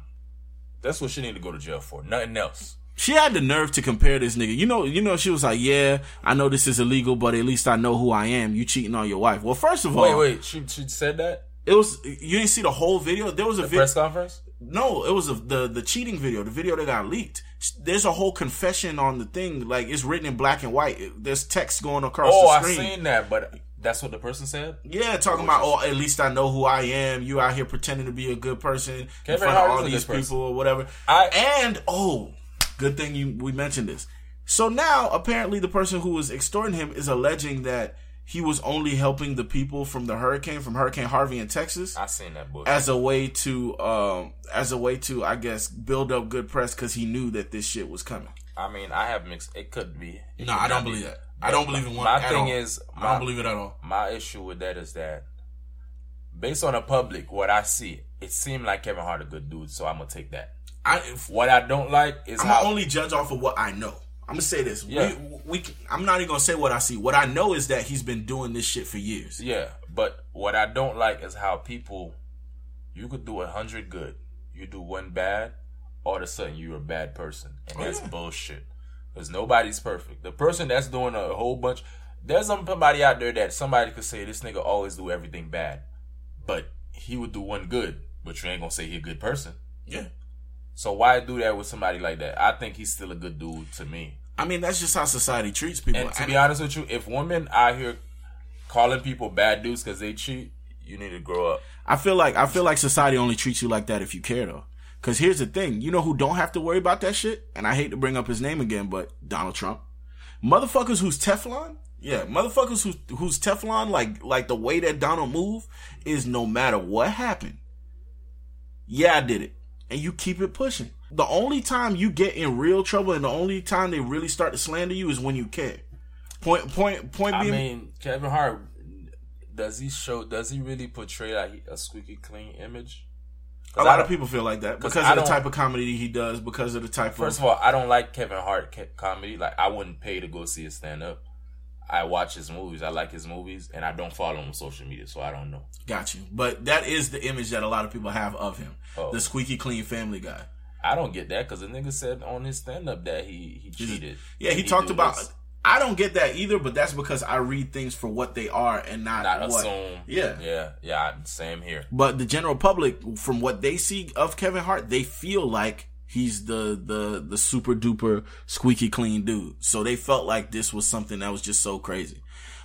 That's what she need to go to jail for. Nothing else. She had the nerve to compare this nigga. You know, you know, she was like, "Yeah, I know this is illegal, but at least I know who I am." You cheating on your wife. Well, first of all, Wait, wait. She she said that it was you didn't see the whole video. There was a the video. press conference. No, it was a, the the cheating video, the video that got leaked. There's a whole confession on the thing, like it's written in black and white. There's text going across. Oh, I seen that, but that's what the person said. Yeah, talking oh, about oh, at least I know who I am. You out here pretending to be a good person in front Hart of all these person. people or whatever. I- and oh, good thing you we mentioned this. So now apparently the person who was extorting him is alleging that he was only helping the people from the hurricane from Hurricane Harvey in Texas I seen that book as a way to um as a way to I guess build up good press because he knew that this shit was coming. I mean, I have mixed. It could be. It No, could I don't not be. believe that. I don't believe in one. My thing all. is, I don't believe it at all. My issue with that is that, based on the public, what I see, it seemed like Kevin Hart a good dude, so I'm gonna take that. I if, What I don't like is I'm how only judge off of what I know. I'm gonna say this. Yeah. We, we, I'm not even gonna say what I see. What I know is that he's been doing this shit for years. Yeah, but what I don't like is how people, you could do a hundred good, you do one bad, all of a sudden you're a bad person, and Oh, that's yeah. bullshit. Because nobody's perfect. The person that's doing a whole bunch, there's somebody out there that somebody could say this nigga always do everything bad, but he would do one good, but you ain't gonna say he a good person. Yeah. So why do that with somebody like that? I think he's still a good dude to me. I mean, that's just how society treats people. And to be honest with you, if women out here calling people bad dudes because they cheat, you need to grow up. I feel like I feel like society only treats you like that if you care though. Cause here's the thing, you know who don't have to worry about that shit? And I hate to bring up his name again, but Donald Trump. Motherfuckers who's Teflon, yeah, motherfuckers who's who's Teflon, like like the way that Donald move is no matter what happened. Yeah, I did it. And you keep it pushing. The only time you get in real trouble and the only time they really start to slander you is when you care. Point point point I being mean, Kevin Hart, does he show? Does he really portray like a squeaky clean image? A lot of people feel like that because of the type of comedy he does, because of the type First of of all, I don't like Kevin Hart comedy. Like, I wouldn't pay to go see his stand up. I watch his movies. I like his movies, and I don't follow him on social media, so I don't know. Got you. But that is the image that a lot of people have of him. Oh. The squeaky clean family guy. I don't get that because the nigga said on his stand up that he he cheated. Yeah, he And talked about this. I don't get that either, but that's because I read things for what they are and not, not what. assume. Yeah. yeah, yeah. Same here. But the general public, from what they see of Kevin Hart, they feel like he's the the the super duper squeaky clean dude. So they felt like this was something that was just so crazy.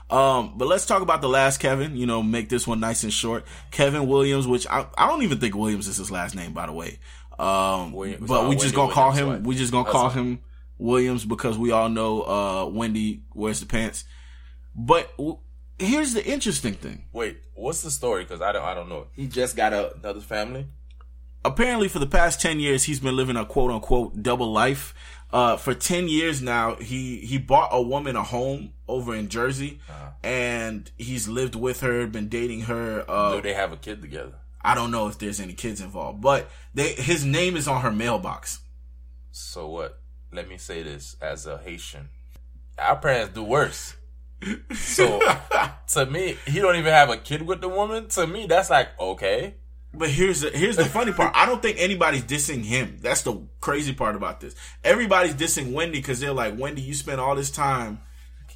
Um, but let's talk about the last Kevin. You know, make this one nice and short. Kevin Williams, which I, I don't even think Williams is his last name, by the way. Um, Williams- but we just gonna call him. We just gonna call him Williams because we all know uh Wendy wears the pants. But w- here's the interesting thing. Wait, what's the story? Because I don't I don't know. He just got a, another family. Apparently for the past 10 years he's been living a quote unquote double life uh for 10 years now he he bought a woman a home over in jersey and he's lived with her been dating her uh Do they have a kid together? i don't know if there's any kids involved but they his name is on her mailbox So what? Let me say this as a Haitian. Our parents do worse. So to me, he don't even have a kid with the woman. To me, that's like okay. But here's the here's the funny part. I don't think anybody's dissing him. That's the crazy part about this. Everybody's dissing Wendy because they're like, Wendy, you spent all this time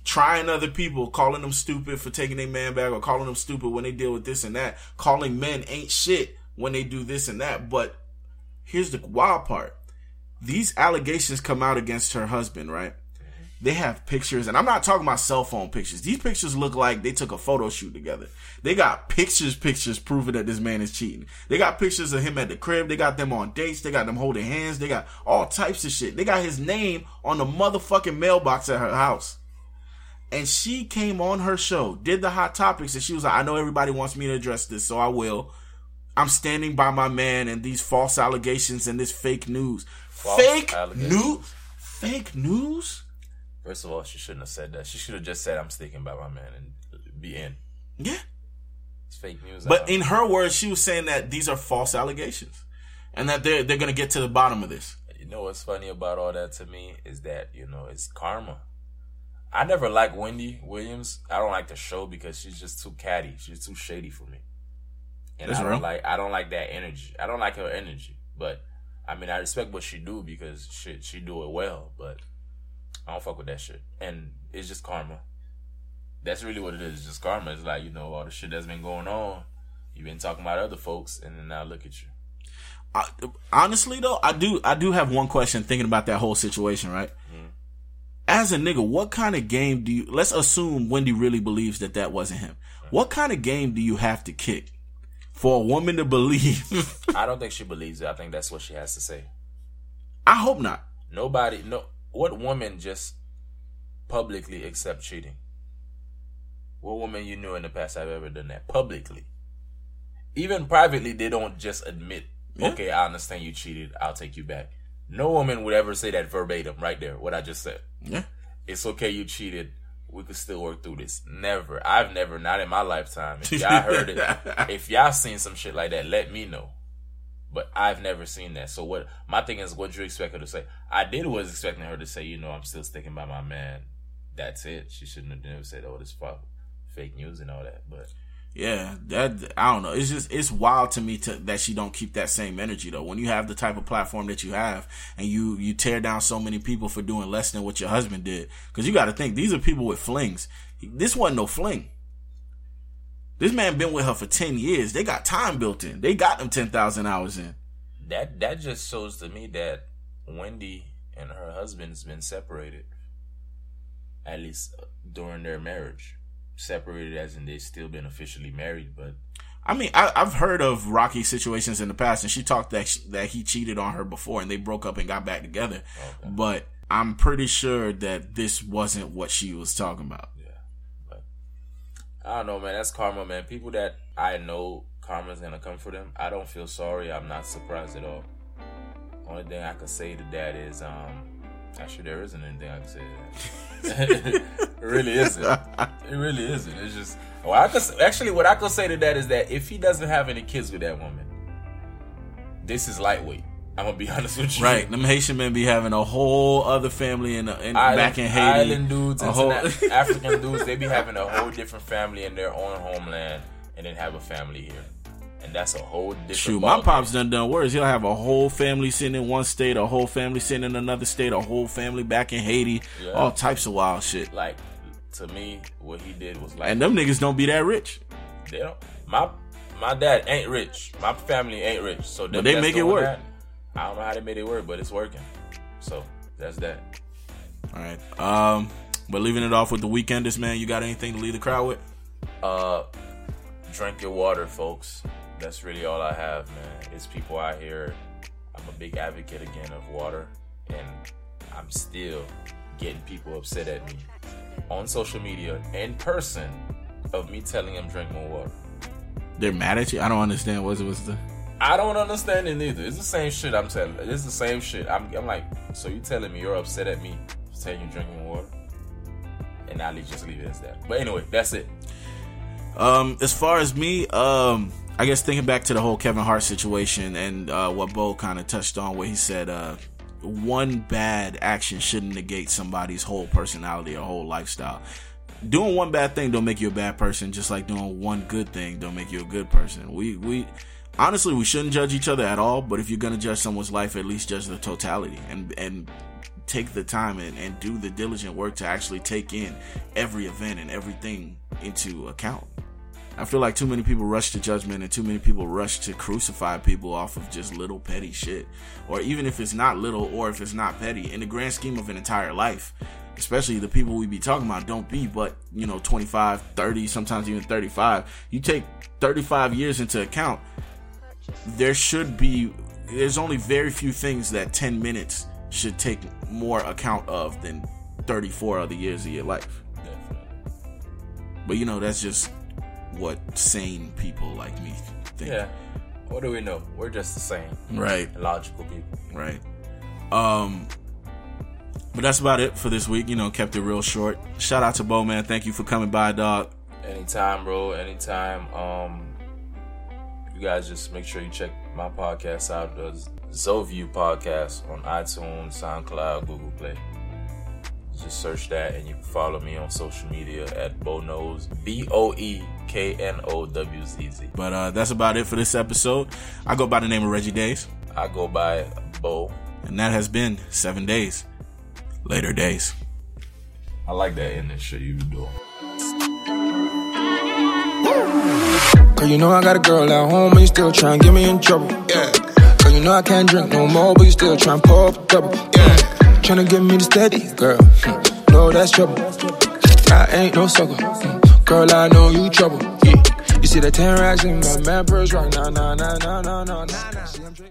trying other people, calling them stupid for taking their man back, or calling them stupid when they deal with this and that, calling men ain't shit when they do this and that. But here's the wild part. These allegations come out against her husband, right? They have pictures, and I'm not talking about cell phone pictures. These pictures look like they took a photo shoot together. They got pictures, pictures proving that this man is cheating. They got pictures of him at the crib. They got them on dates. They got them holding hands. They got all types of shit. They got his name on the motherfucking mailbox at her house. And she came on her show, did the hot topics, and she was like, I know everybody wants me to address this, so I will. I'm standing by my man and these false allegations and this fake news. False fake news? Fake news? First of all, she shouldn't have said that. She should have just said, "I'm sticking by my man" and be in. Yeah. It's fake news. But in her words, she was saying that these are false allegations. And that they're they're gonna get to the bottom of this. You know what's funny about all that to me is that you know it's karma. I never liked Wendy Williams. I don't like the show because she's just too catty. She's too shady for me. And That's I don't real. like I don't like that energy. I don't like her energy. But I mean I respect what she do because she she do it well. But I don't fuck with that shit. And it's just karma. That's really what it is. It's just karma. It's like you know all the shit that's been going on. You've been talking about other folks, and then now look at you. I, honestly though, I do I do have one question thinking about that whole situation, right? Mm-hmm. As a nigga, what kind of game do you? Let's assume Wendy really believes that that wasn't him. Mm-hmm. What kind of game do you have to kick for a woman to believe? I don't think she believes it. I think that's what she has to say. I hope not. Nobody, no. What woman just publicly accept cheating? What woman you knew in the past have ever done that publicly? Even privately, they don't just admit, Yeah. okay, I understand you cheated. I'll take you back. No woman would ever say that verbatim, right there. What I just said. Yeah. It's okay, you cheated. We could still work through this. Never. I've never, not in my lifetime. If y'all heard it, if y'all seen some shit like that, let me know. But I've never seen that. So what my thing is, what you expect her to say? I did was expecting her to say, you know, I'm still sticking by my man. That's it. She shouldn't have never said, oh, this fuck fake news and all that. But Yeah, that I don't know. It's just it's wild to me to, that she don't keep that same energy though. When you have the type of platform that you have, and you you tear down so many people for doing less than what your husband did, because you got to think these are people with flings. This wasn't no fling. This man been with her for ten years. They got time built in. They got them ten thousand hours in. that that just shows to me that Wendy and her husband's been separated. At least uh, during their marriage. Separated as in they still been officially married, but I mean, I, I've heard of rocky situations in the past, and she talked that sh- that he cheated on her before, and they broke up and got back together. But I'm pretty sure that this wasn't what she was talking about. I don't know, man. That's karma, man. People that I know karma's gonna come for them. I don't feel sorry. I'm not surprised at all. Only thing I could say to that is, um, actually, there isn't anything I can say to that. it really isn't. It really isn't. It's just, well, I could actually what I could say to that is that if he doesn't have any kids with that woman, this is lightweight. I'm gonna be honest with you. Right, them Haitian men be having a whole other family in, in Island, back in Haiti. Island dudes, a whole, African dudes, they be having a whole different family in their own homeland, and then have a family here, and that's a whole different. Shoot, my pops done done worse. He'll have a whole family sitting in one state, a whole family sitting in another state, a whole family back in Haiti, Yeah. all types of wild shit. like to me, what he did was like, And them niggas don't be that rich. they don't. My my dad ain't rich. My family ain't rich, so But they make it work. that, I don't know how they made it work, but it's working. So that's that. All right. Um, but leaving it off with the weekenders, man. You got anything to leave the crowd with? Uh, drink your water, folks. That's really all I have, man. It's people out here. I'm a big advocate again of water, and I'm still getting people upset at me on social media, in person, of me telling them drink more water. They're mad at you. I don't understand. What's what's the? I don't understand it neither. It's the same shit I'm telling. It's the same shit. I'm, I'm like, so you telling me you're upset at me for telling you drinking water, and let's just leave it as that. But anyway, that's it. Um, as far as me, um, I guess thinking back to the whole Kevin Hart situation and uh, what Bo kind of touched on, where he said, uh, one bad action shouldn't negate somebody's whole personality or whole lifestyle. Doing one bad thing don't make you a bad person, just like doing one good thing don't make you a good person. We we honestly we shouldn't judge each other at all, but if you're gonna judge someone's life, at least judge the totality and and take the time and, and do the diligent work to actually take in every event and everything into account. I feel like too many people rush to judgment and too many people rush to crucify people off of just little petty shit. Or even if it's not little or if it's not petty, in the grand scheme of an entire life, especially the people we be talking about don't be but, you know, 25, 30, sometimes even 35. You take 35 years into account, there should be, there's only very few things that 10 minutes should take more account of than 34 other years of your life. Definitely. But you know, that's just what sane people like me think. Yeah. What do we know? We're just the same. Right, Logical people. right. Um but that's about it for this week. You know, kept it real short. Shout out to Bo man. Thank you for coming by, dog. Anytime, bro. Anytime. Um, you guys just make sure you check my podcast out. The Zoview podcast on iTunes, SoundCloud, Google Play. Just search that, and you can follow me on social media at Bo Knows B O E K N O W Z Z. But uh that's about it for this episode. I go by the name of Reggie Days, I go by Bo. and that has been seven days. Later days. I like that ending shit you do. Cause you know I got a girl at home and you still trying to get me in trouble. Yeah. Cause you know I can't drink no more, but you still trying to pop double. Yeah, trying to get me to steady, girl. Hmm. No, that's trouble. I ain't no sucker. Hmm. Girl, I know you trouble. Yeah. You see the 10 racks in my man right now, nah, nah, nah, nah, nah, nah. See.